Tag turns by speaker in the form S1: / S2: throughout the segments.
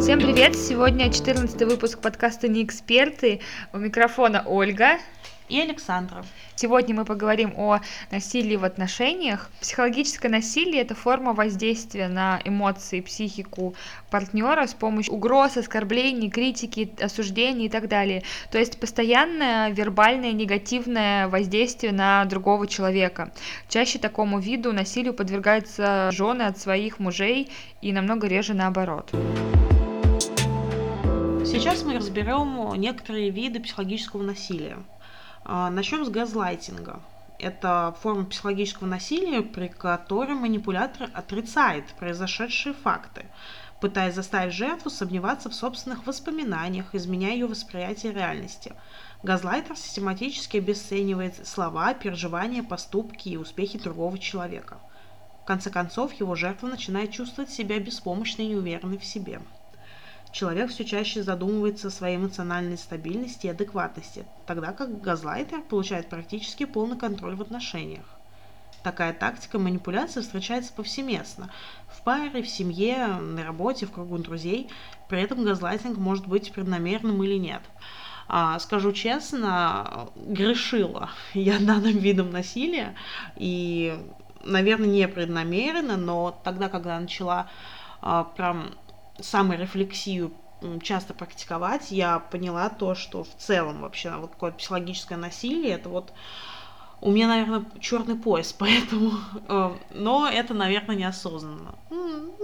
S1: Всем привет! Сегодня 14 выпуск подкаста «Не эксперты». У микрофона Ольга
S2: и Александра.
S1: Сегодня мы поговорим о насилии в отношениях. Психологическое насилие – это форма воздействия на эмоции психику партнера с помощью угроз, оскорблений, критики, осуждений и так далее. То есть постоянное вербальное негативное воздействие на другого человека. Чаще такому виду насилию подвергаются жены от своих мужей и намного реже наоборот.
S2: Сейчас мы разберем некоторые виды психологического насилия. А, Начнем с газлайтинга. Это форма психологического насилия, при которой манипулятор отрицает произошедшие факты, пытаясь заставить жертву сомневаться в собственных воспоминаниях, изменяя ее восприятие реальности. Газлайтер систематически обесценивает слова, переживания, поступки и успехи другого человека. В конце концов, его жертва начинает чувствовать себя беспомощной и неуверенной в себе человек все чаще задумывается о своей эмоциональной стабильности и адекватности, тогда как газлайтер получает практически полный контроль в отношениях. Такая тактика манипуляции встречается повсеместно. В паре, в семье, на работе, в кругу друзей. При этом газлайтинг может быть преднамеренным или нет. А, скажу честно, грешила я данным видом насилия. И, наверное, не преднамеренно, но тогда, когда начала а, прям саморефлексию часто практиковать, я поняла то, что в целом вообще вот какое-то психологическое насилие, это вот у меня, наверное, черный пояс, поэтому, э, но это, наверное, неосознанно.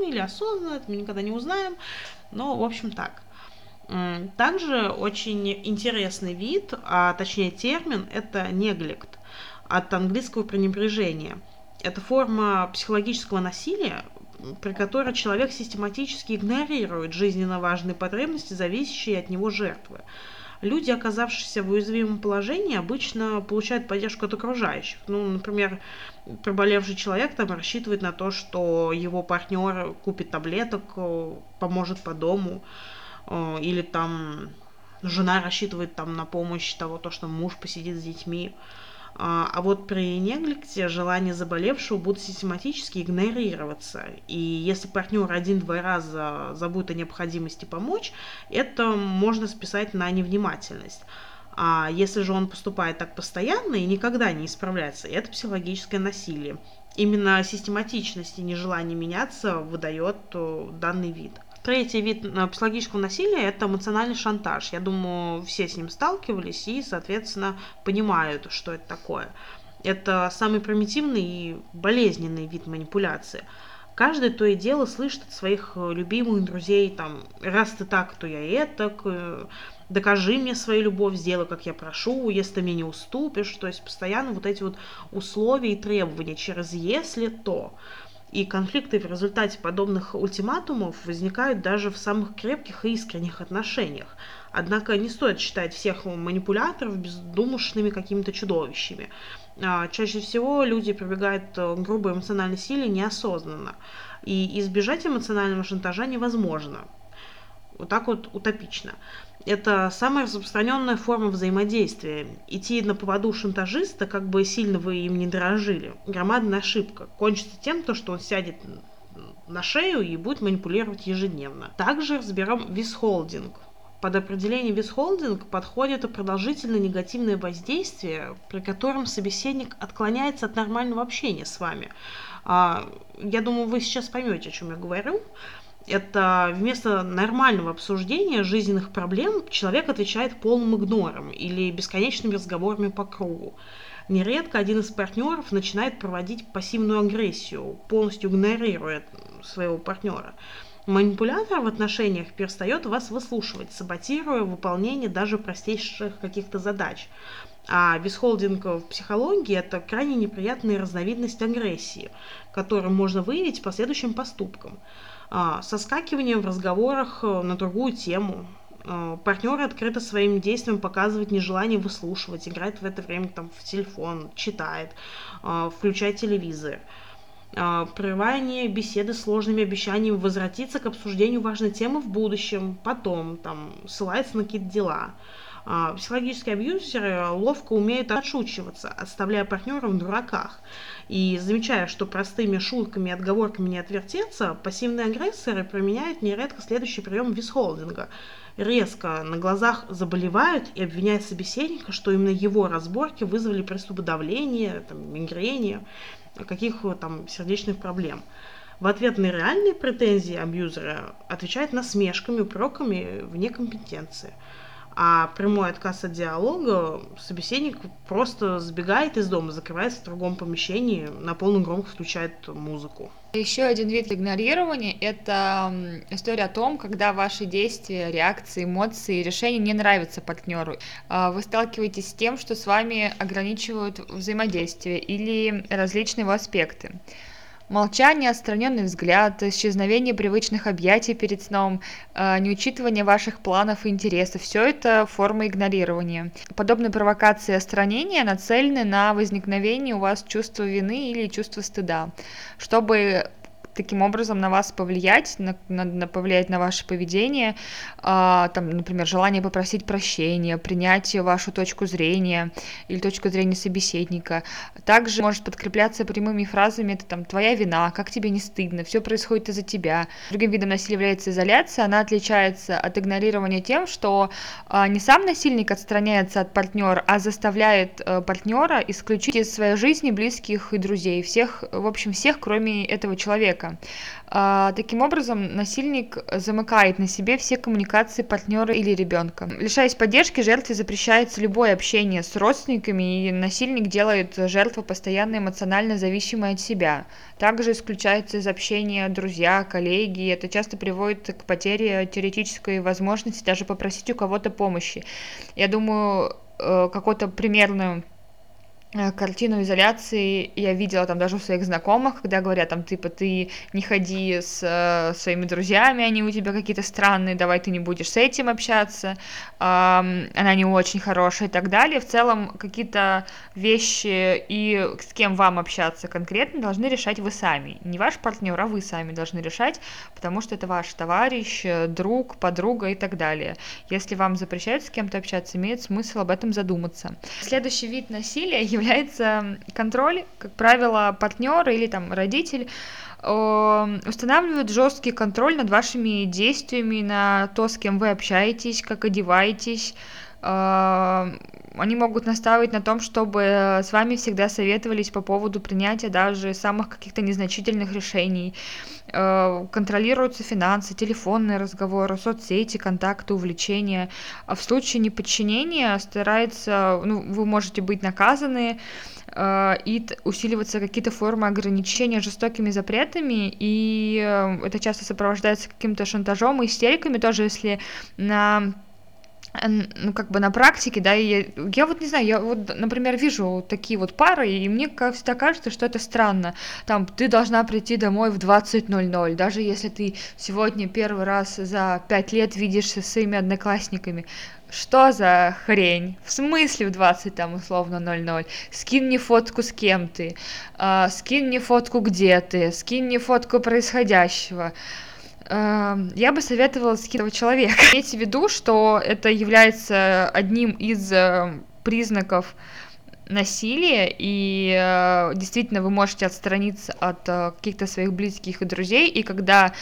S2: Или осознанно, это мы никогда не узнаем, но, в общем, так. Также очень интересный вид, а точнее термин, это неглект, от английского пренебрежения. Это форма психологического насилия, при которой человек систематически игнорирует жизненно важные потребности, зависящие от него жертвы. Люди, оказавшиеся в уязвимом положении, обычно получают поддержку от окружающих. Ну, например, приболевший человек там рассчитывает на то, что его партнер купит таблеток, э, поможет по дому, э, или там жена рассчитывает там на помощь того, то, что муж посидит с детьми. А, а вот при неглекте желания заболевшего будут систематически игнорироваться. И если партнер один-два раза забудет о необходимости помочь, это можно списать на невнимательность. А если же он поступает так постоянно и никогда не исправляется, это психологическое насилие. Именно систематичность и нежелание меняться выдает э, данный вид. Третий вид э, психологического насилия – это эмоциональный шантаж. Я думаю, все с ним сталкивались и, соответственно, понимают, что это такое. Это самый примитивный и болезненный вид манипуляции. Каждый то и дело слышит от своих э, любимых друзей, там, раз ты так, то я это, э, докажи мне свою любовь, сделай, как я прошу, если ты мне не уступишь. То есть постоянно вот эти вот условия и требования через «если», «то». И конфликты в результате подобных ультиматумов возникают даже в самых крепких и искренних отношениях. Однако не стоит считать всех манипуляторов бездумышными какими-то чудовищами. А, чаще всего люди прибегают к грубой эмоциональной силе неосознанно. И избежать эмоционального шантажа невозможно. Вот так вот утопично это самая распространенная форма взаимодействия. Идти на поводу шантажиста, как бы сильно вы им не дорожили, громадная ошибка. Кончится тем, то, что он сядет на шею и будет манипулировать ежедневно. Также разберем висхолдинг. Под определение висхолдинг подходит продолжительное негативное воздействие, при котором собеседник отклоняется от нормального общения с вами. А, я думаю, вы сейчас поймете, о чем я говорю это вместо нормального обсуждения жизненных проблем человек отвечает полным игнором или бесконечными разговорами по кругу. Нередко один из партнеров начинает проводить пассивную агрессию, полностью игнорируя своего партнера. Манипулятор в отношениях перестает вас выслушивать, саботируя выполнение даже простейших каких-то задач. А висхолдинг в психологии – это крайне неприятная разновидность агрессии, которую можно выявить по следующим поступкам – а, соскакивание в разговорах э, на другую тему. А, партнеры открыто своим действием показывают нежелание выслушивать, играет в это время там в телефон, читает, а, включает телевизор. Прерывание беседы с сложными обещаниями возвратиться к обсуждению важной темы в будущем, потом, там, ссылается на какие-то дела. А, психологические абьюзеры ловко умеют отшучиваться, оставляя партнера в дураках. И замечая, что простыми шутками и отговорками не отвертеться, пассивные агрессоры применяют нередко следующий прием висхолдинга. Резко на глазах заболевают и обвиняют собеседника, что именно его разборки вызвали приступы давления, там, мигрени, каких там сердечных проблем. В ответ на реальные претензии абьюзера отвечает насмешками, упреками в некомпетенции – а прямой отказ от диалога собеседник просто сбегает из дома, закрывается в другом помещении, на полную громкость включает музыку.
S1: Еще один вид игнорирования – это история о том, когда ваши действия, реакции, эмоции, решения не нравятся партнеру. А, вы сталкиваетесь с тем, что с вами ограничивают взаимодействие или различные его аспекты. Молчание, отстраненный взгляд, исчезновение привычных объятий перед сном, э, неучитывание ваших планов и интересов – все это форма игнорирования. Подобные провокации и отстранения нацелены на возникновение у вас чувства вины или чувства стыда. Чтобы таким образом на вас повлиять, на, на, на повлиять на ваше поведение, а, там, например, желание попросить прощения, принять вашу точку зрения или точку зрения собеседника. Также может подкрепляться прямыми фразами, это там твоя вина, как тебе не стыдно, все происходит из-за тебя. Другим видом насилия является изоляция, она отличается от игнорирования тем, что а, не сам насильник отстраняется от партнера, а заставляет а, партнера исключить из своей жизни близких и друзей, всех, в общем, всех, кроме этого человека человека. А, таким образом, насильник замыкает на себе все коммуникации партнера или ребенка. Лишаясь поддержки, жертве запрещается любое общение с родственниками, и насильник делает жертву постоянно эмоционально зависимой от себя. Также исключается из общения друзья, коллеги, это часто приводит к потере теоретической возможности даже попросить у кого-то помощи. Я думаю, э, какой-то примерную картину изоляции я видела там даже у своих знакомых, когда говорят там, типа, ты не ходи с э, своими друзьями, они у тебя какие-то странные, давай ты не будешь с этим общаться, э, она не очень хорошая и так далее. В целом какие-то вещи и с кем вам общаться конкретно должны решать вы сами. Не ваш партнер, а вы сами должны решать, потому что это ваш товарищ, друг, подруга и так далее. Если вам запрещают с кем-то общаться, имеет смысл об этом задуматься. Следующий вид насилия является контроль, как правило, партнер или там родитель устанавливают жесткий контроль над вашими действиями, на то, с кем вы общаетесь, как одеваетесь. А, они могут наставить на том, чтобы с вами всегда советовались по поводу принятия даже самых каких-то незначительных решений. Э, контролируются финансы, телефонные разговоры, соцсети, контакты, увлечения. А в случае неподчинения старается, ну, вы можете быть наказаны, э, и усиливаться какие-то формы ограничения жестокими запретами, и э, это часто сопровождается каким-то шантажом и истериками тоже, если на ну, как бы на практике, да, и я, я вот не знаю, я вот, например, вижу такие вот пары, и мне как всегда кажется, что это странно. Там, ты должна прийти домой в 20.00, даже если ты сегодня первый раз за пять лет видишься с своими одноклассниками. Что за хрень? В смысле в 20 там условно 00? Скинь мне фотку с кем ты, э, скинь мне фотку где ты, скинь мне фотку происходящего. Я бы советовала скидывать человека. Имейте в виду, что это является одним из э, признаков насилия, и э, действительно вы можете отстраниться от э, каких-то своих близких и друзей, и когда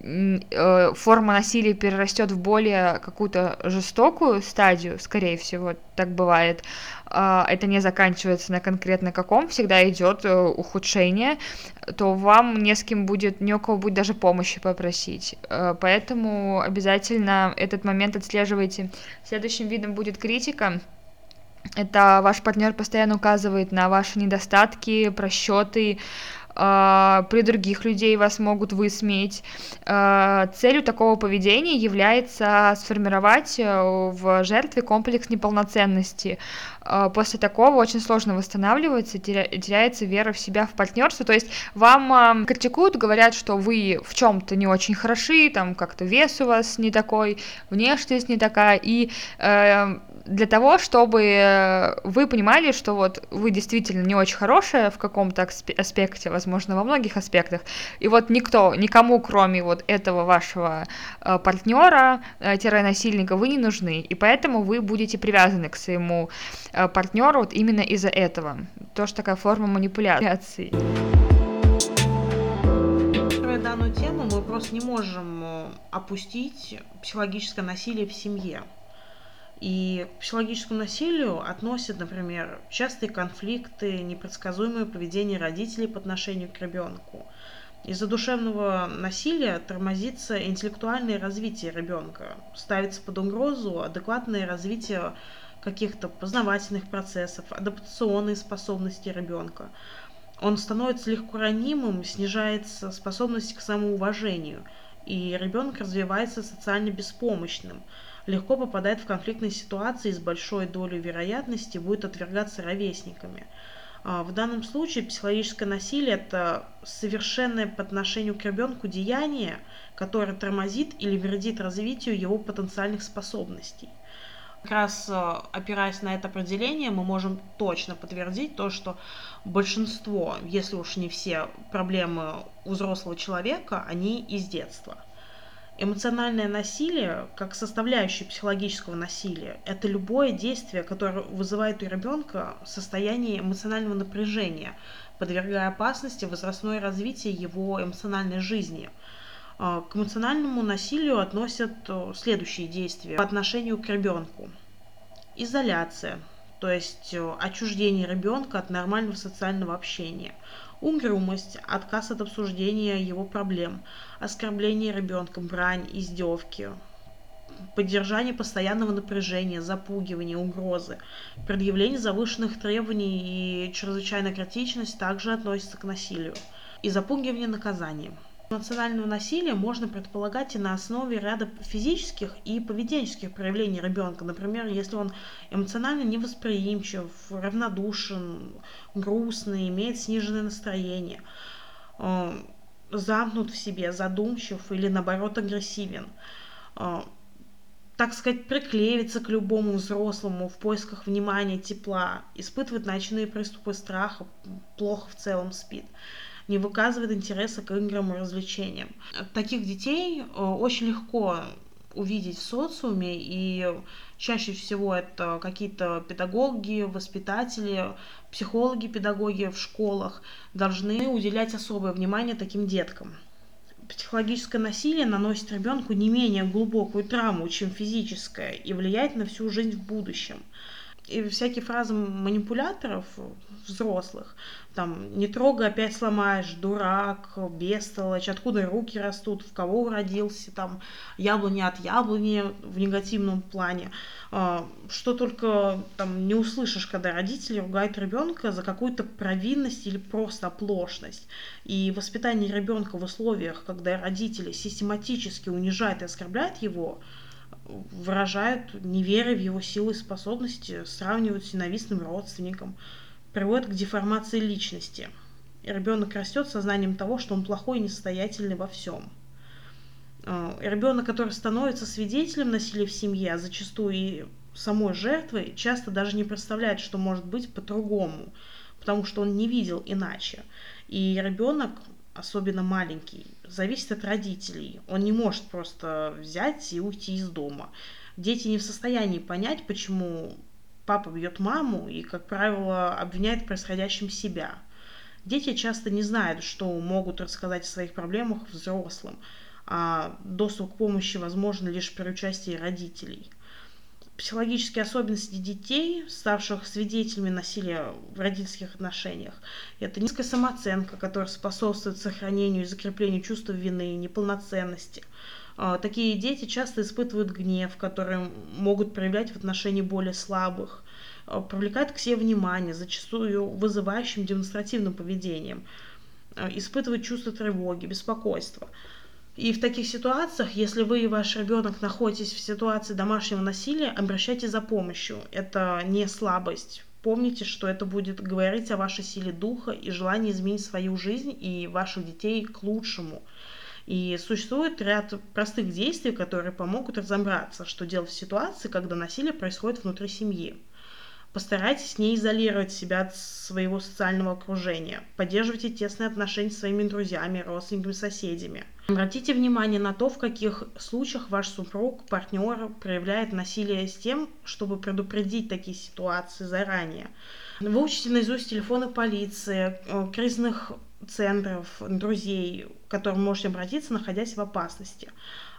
S1: форма насилия перерастет в более какую-то жестокую стадию, скорее всего, так бывает, а, это не заканчивается на конкретно каком, всегда идет э, ухудшение, то вам не с кем будет, ни у кого будет даже помощи попросить. Э, поэтому обязательно этот момент отслеживайте. Следующим видом будет критика. Это ваш партнер постоянно указывает на ваши недостатки, просчеты, при других людей вас могут высмеять. А, целью такого поведения является сформировать э, в жертве комплекс неполноценности. А, после такого очень сложно восстанавливаться, теряется вера в себя, в партнерство. То есть вам критикуют, говорят, что вы в чем-то не очень хороши, там как-то вес у вас не такой, внешность не такая, и э, для того, чтобы вы понимали, что вот вы действительно не очень хорошая в каком-то аспекте, возможно, во многих аспектах, и вот никто, никому, кроме вот этого вашего э, партнера, э, вы не нужны, и поэтому вы будете привязаны к своему э, партнеру вот именно из-за этого. Тоже такая форма манипуляции.
S2: данную тему мы просто не можем э, опустить психологическое насилие в семье. И к психологическому насилию относят, например, частые конфликты, непредсказуемое поведение родителей по отношению к ребенку. Из-за душевного насилия тормозится интеллектуальное развитие ребенка, ставится под угрозу адекватное развитие каких-то познавательных процессов, адаптационные способности ребенка. Он становится легко ранимым, снижается способность к самоуважению, и ребенок развивается социально беспомощным – легко попадает в конфликтные ситуации и с большой долей вероятности будет отвергаться ровесниками. А, в данном случае психологическое насилие – это совершенное по отношению к ребенку деяние, которое тормозит или вредит развитию его потенциальных способностей. Как раз э, опираясь на это определение, мы можем точно подтвердить то, что большинство, если уж не все проблемы у взрослого человека, они из детства – Эмоциональное насилие, как составляющая психологического насилия, это любое действие, которое вызывает у ребенка состояние эмоционального напряжения, подвергая опасности возрастное развитие его эмоциональной жизни. А, к эмоциональному насилию относят э, следующие действия по отношению к ребенку. Изоляция, то есть э, отчуждение ребенка от нормального социального общения – угрюмость, отказ от обсуждения его проблем, оскорбление ребенком, брань, издевки, поддержание постоянного напряжения, запугивание, угрозы, предъявление завышенных требований и чрезвычайная критичность также относятся к насилию, и запугивание наказанием. Эмоционального насилия можно предполагать и на основе ряда физических и поведенческих проявлений ребенка. Например, если он эмоционально невосприимчив, равнодушен, грустный, имеет сниженное настроение, э, замкнут в себе, задумчив или наоборот агрессивен э, так сказать, приклеивается к любому взрослому в поисках внимания, тепла, испытывает ночные приступы страха, плохо в целом спит не выказывает интереса к играм и развлечениям. Таких детей э, очень легко увидеть в социуме, и чаще всего это какие-то педагоги, воспитатели, психологи, педагоги в школах должны уделять особое внимание таким деткам. Психологическое насилие наносит ребенку не менее глубокую травму, чем физическое, и влияет на всю жизнь в будущем и всякие фразы манипуляторов взрослых, там, не трогай, опять сломаешь, дурак, бестолочь, откуда руки растут, в кого родился, там, яблони от яблони в негативном плане, а, что только там не услышишь, когда родители ругают ребенка за какую-то провинность или просто оплошность. И воспитание ребенка в условиях, когда родители систематически унижают и оскорбляют его, выражают неверие в его силы и способности, сравнивают с ненавистным родственником, приводят к деформации личности. И ребенок растет сознанием того, что он плохой и несостоятельный во всем. А, ребенок, который становится свидетелем насилия в семье, а зачастую и самой жертвой, часто даже не представляет, что может быть по-другому, потому что он не видел иначе. И ребенок особенно маленький, зависит от родителей. Он не может просто взять и уйти из дома. Дети не в состоянии понять, почему папа бьет маму и, как правило, обвиняет в происходящем себя. Дети часто не знают, что могут рассказать о своих проблемах взрослым, а доступ к помощи возможен лишь при участии родителей – психологические особенности детей, ставших свидетелями насилия в родительских отношениях. Это низкая самооценка, которая способствует сохранению и закреплению чувства вины, неполноценности. А, такие дети часто испытывают гнев, который могут проявлять в отношении более слабых, а, привлекают к себе внимание, зачастую вызывающим демонстративным поведением, а, испытывают чувство тревоги, беспокойства. И в таких ситуациях, если вы и ваш ребенок находитесь в ситуации домашнего насилия, обращайтесь за помощью. Это не слабость. Помните, что это будет говорить о вашей силе духа и желании изменить свою жизнь и ваших детей к лучшему. И существует ряд простых действий, которые помогут разобраться, что делать в ситуации, когда насилие происходит внутри семьи. Постарайтесь не изолировать себя от своего социального окружения. Поддерживайте тесные отношения с своими друзьями, родственниками, соседями. Обратите внимание на то, в каких случаях ваш супруг, партнер проявляет насилие с тем, чтобы предупредить такие ситуации заранее. Выучите наизусть телефоны полиции, э, кризисных центров, друзей, к которым можете обратиться, находясь в опасности.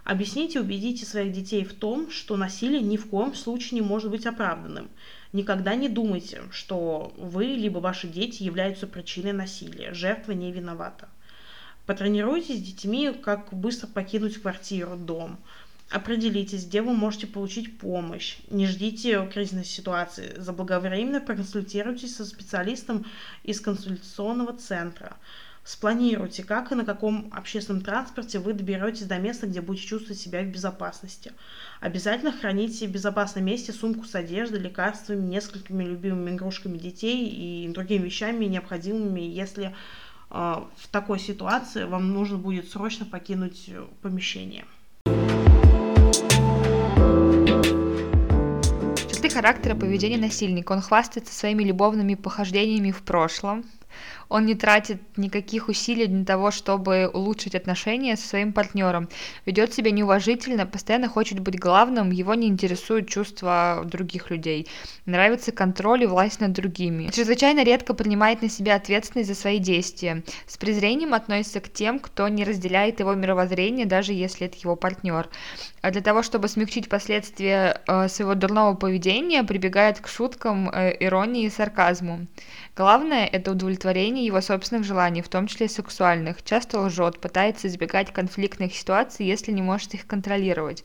S2: Объясните и убедите своих детей в том, что насилие ни в коем случае не может быть оправданным. Никогда не думайте, что вы либо ваши дети являются причиной насилия. Жертва не виновата. Потренируйтесь с детьми, как быстро покинуть квартиру, дом. Определитесь, где вы можете получить помощь. Не ждите кризисной ситуации. Заблаговременно проконсультируйтесь со специалистом из консультационного центра. Спланируйте, как и на каком общественном транспорте вы доберетесь до места, где будете чувствовать себя в безопасности. Обязательно храните в безопасном месте сумку с одеждой, лекарствами, несколькими любимыми игрушками детей и другими вещами, необходимыми, если э, в такой ситуации вам нужно будет срочно покинуть помещение.
S1: Черты характера поведения насильника. Он хвастается своими любовными похождениями в прошлом, он не тратит никаких усилий для того, чтобы улучшить отношения со своим партнером, ведет себя неуважительно, постоянно хочет быть главным, его не интересуют чувства других людей, нравится контроль и власть над другими. Чрезвычайно редко принимает на себя ответственность за свои действия, с презрением относится к тем, кто не разделяет его мировоззрение, даже если это его партнер. А для того, чтобы смягчить последствия э, своего дурного поведения, прибегает к шуткам, э, иронии и сарказму. Главное – это удовлетворение его собственных желаний, в том числе сексуальных. Часто лжет, пытается избегать конфликтных ситуаций, если не может их контролировать.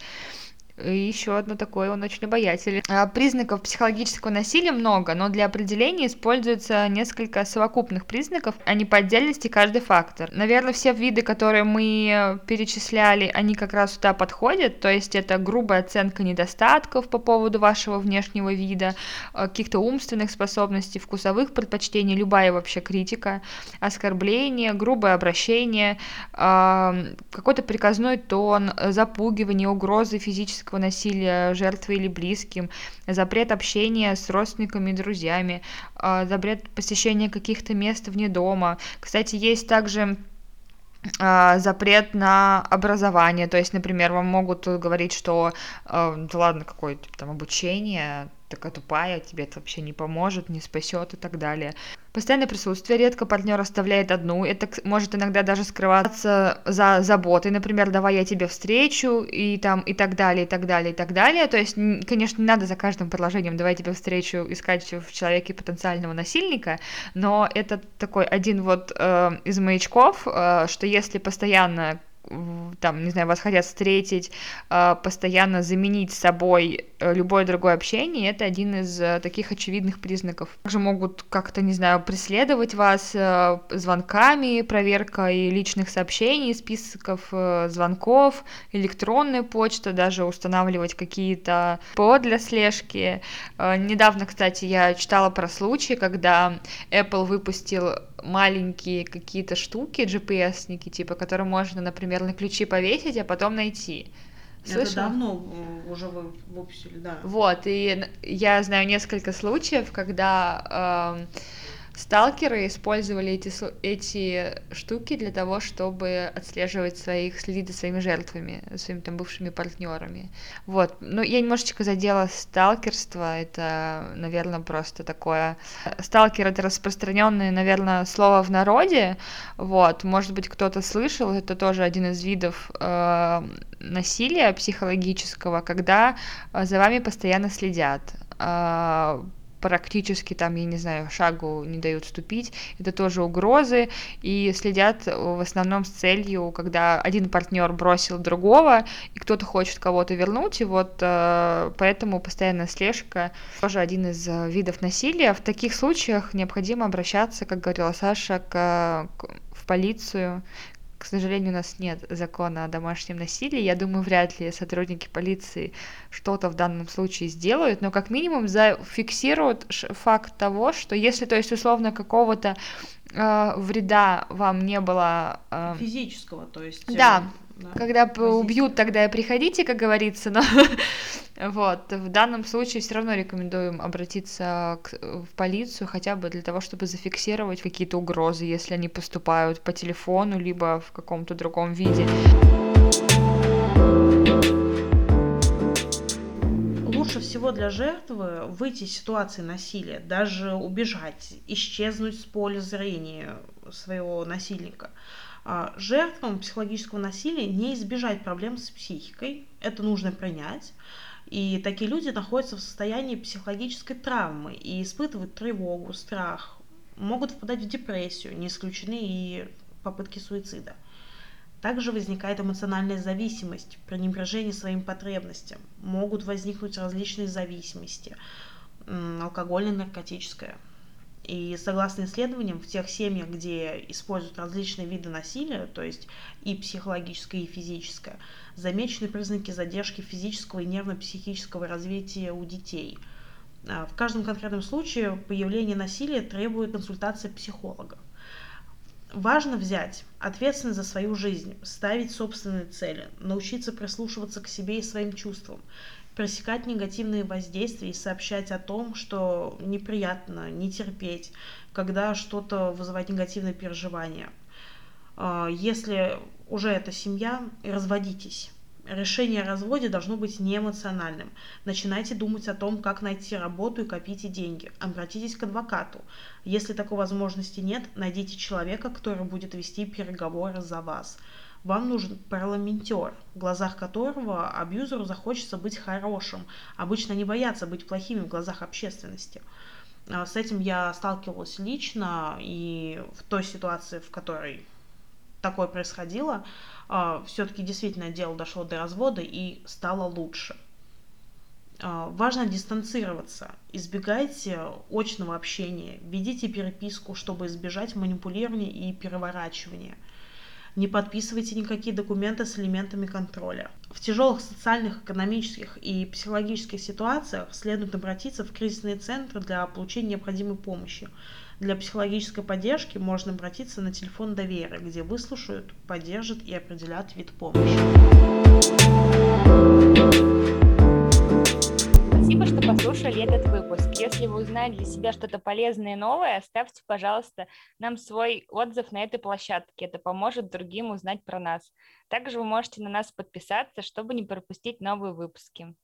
S1: Еще одно такое, он очень обаятельный. А, признаков психологического насилия много, но для определения используется несколько совокупных признаков, а не по отдельности каждый фактор. Наверное, все виды, которые мы перечисляли, они как раз сюда подходят, то есть это грубая оценка недостатков по поводу вашего внешнего вида, а, каких-то умственных способностей, вкусовых предпочтений, любая вообще критика, оскорбление, грубое обращение, какой-то приказной тон, запугивание, угрозы физического физического насилия жертвы или близким, запрет общения с родственниками и друзьями, а, запрет посещения каких-то мест вне дома. Кстати, есть также а, запрет на образование, то есть, например, вам могут говорить, что, э, да ладно, какое типа, там обучение, такая тупая, тебе это вообще не поможет, не спасет и так далее. Постоянное присутствие, редко партнер оставляет одну, это может иногда даже скрываться за заботой, например, давай я тебе встречу, и там, и так далее, и так далее, и так далее. То есть, конечно, не надо за каждым предложением давай тебе встречу искать в человеке потенциального насильника, но это такой один вот э, из маячков, э, что если постоянно там, не знаю, вас хотят встретить, а, постоянно заменить собой э, любое другое общение, это один из э, таких очевидных признаков. Также могут как-то, не знаю, преследовать вас э, звонками, проверкой личных сообщений, списков звонков, электронная почта, даже устанавливать какие-то ПО для слежки. Недавно, кстати, я читала про случай, когда Apple выпустил маленькие какие-то штуки, GPS-ники, типа, которые можно, например, на ключи повесить, а потом найти.
S2: Слышала? Это давно уже вы выпустили, да.
S1: Вот, и я знаю несколько случаев, когда э, Сталкеры использовали эти, эти штуки для того, чтобы отслеживать своих, следить за своими жертвами, своими там бывшими партнерами. Вот. Ну, я немножечко задела сталкерство. Это, наверное, просто такое... Сталкер — это распространенное, наверное, слово в народе. Вот. Может быть, кто-то слышал. Это тоже один из видов э, насилия психологического, когда за вами постоянно следят э, практически там, я не знаю, шагу не дают ступить, это тоже угрозы, и следят в основном с целью, когда один партнер бросил другого, и кто-то хочет кого-то вернуть, и вот э, поэтому постоянная слежка тоже один из э, видов насилия. В таких случаях необходимо обращаться, как говорила Саша, к, в полицию, к сожалению, у нас нет закона о домашнем насилии. Я думаю, вряд ли сотрудники полиции что-то в данном случае сделают, но как минимум зафиксируют факт того, что если, то есть, условно, какого-то э, вреда вам не было...
S2: Э, Физического, то есть...
S1: Да, да. Когда убьют, тогда и приходите, как говорится, но вот, в данном случае все равно рекомендуем обратиться к, в полицию хотя бы для того, чтобы зафиксировать какие-то угрозы, если они поступают по телефону, либо в каком-то другом виде.
S2: Лучше всего для жертвы выйти из ситуации насилия, даже убежать, исчезнуть с поля зрения своего насильника – а, жертвам психологического насилия не избежать проблем с психикой, это нужно принять. И такие люди находятся в состоянии психологической травмы и испытывают тревогу, страх, могут впадать в депрессию, не исключены и попытки суицида. Также возникает эмоциональная зависимость, пренебрежение своим потребностям. Могут возникнуть различные зависимости, алкогольная, наркотическая – и согласно исследованиям, в тех семьях, где используют различные виды насилия, то есть и психологическое, и физическое, замечены признаки задержки физического и нервно-психического развития у детей. А, в каждом конкретном случае появление насилия требует консультации психолога. Важно взять ответственность за свою жизнь, ставить собственные цели, научиться прислушиваться к себе и своим чувствам, пресекать негативные воздействия и сообщать о том, что неприятно, не терпеть, когда что-то вызывает негативные переживания. А, если уже это семья, разводитесь. Решение о разводе должно быть не эмоциональным. Начинайте думать о том, как найти работу и копите деньги. Обратитесь к адвокату. Если такой возможности нет, найдите человека, который будет вести переговоры за вас вам нужен парламентер, в глазах которого абьюзеру захочется быть хорошим. Обычно они боятся быть плохими в глазах общественности. А, с этим я сталкивалась лично, и в той ситуации, в которой такое происходило, а, все-таки действительно дело дошло до развода и стало лучше. А, важно дистанцироваться, избегайте очного общения, ведите переписку, чтобы избежать манипулирования и переворачивания – не подписывайте никакие документы с элементами контроля. В тяжелых социальных, экономических и психологических ситуациях следует обратиться в кризисные центры для получения необходимой помощи. Для психологической поддержки можно обратиться на телефон доверия, где выслушают, поддержат и определят вид помощи.
S1: Послушали этот выпуск. Если вы узнали для себя что-то полезное и новое, оставьте, пожалуйста, нам свой отзыв на этой площадке. Это поможет другим узнать про нас. Также вы можете на нас подписаться, чтобы не пропустить новые выпуски.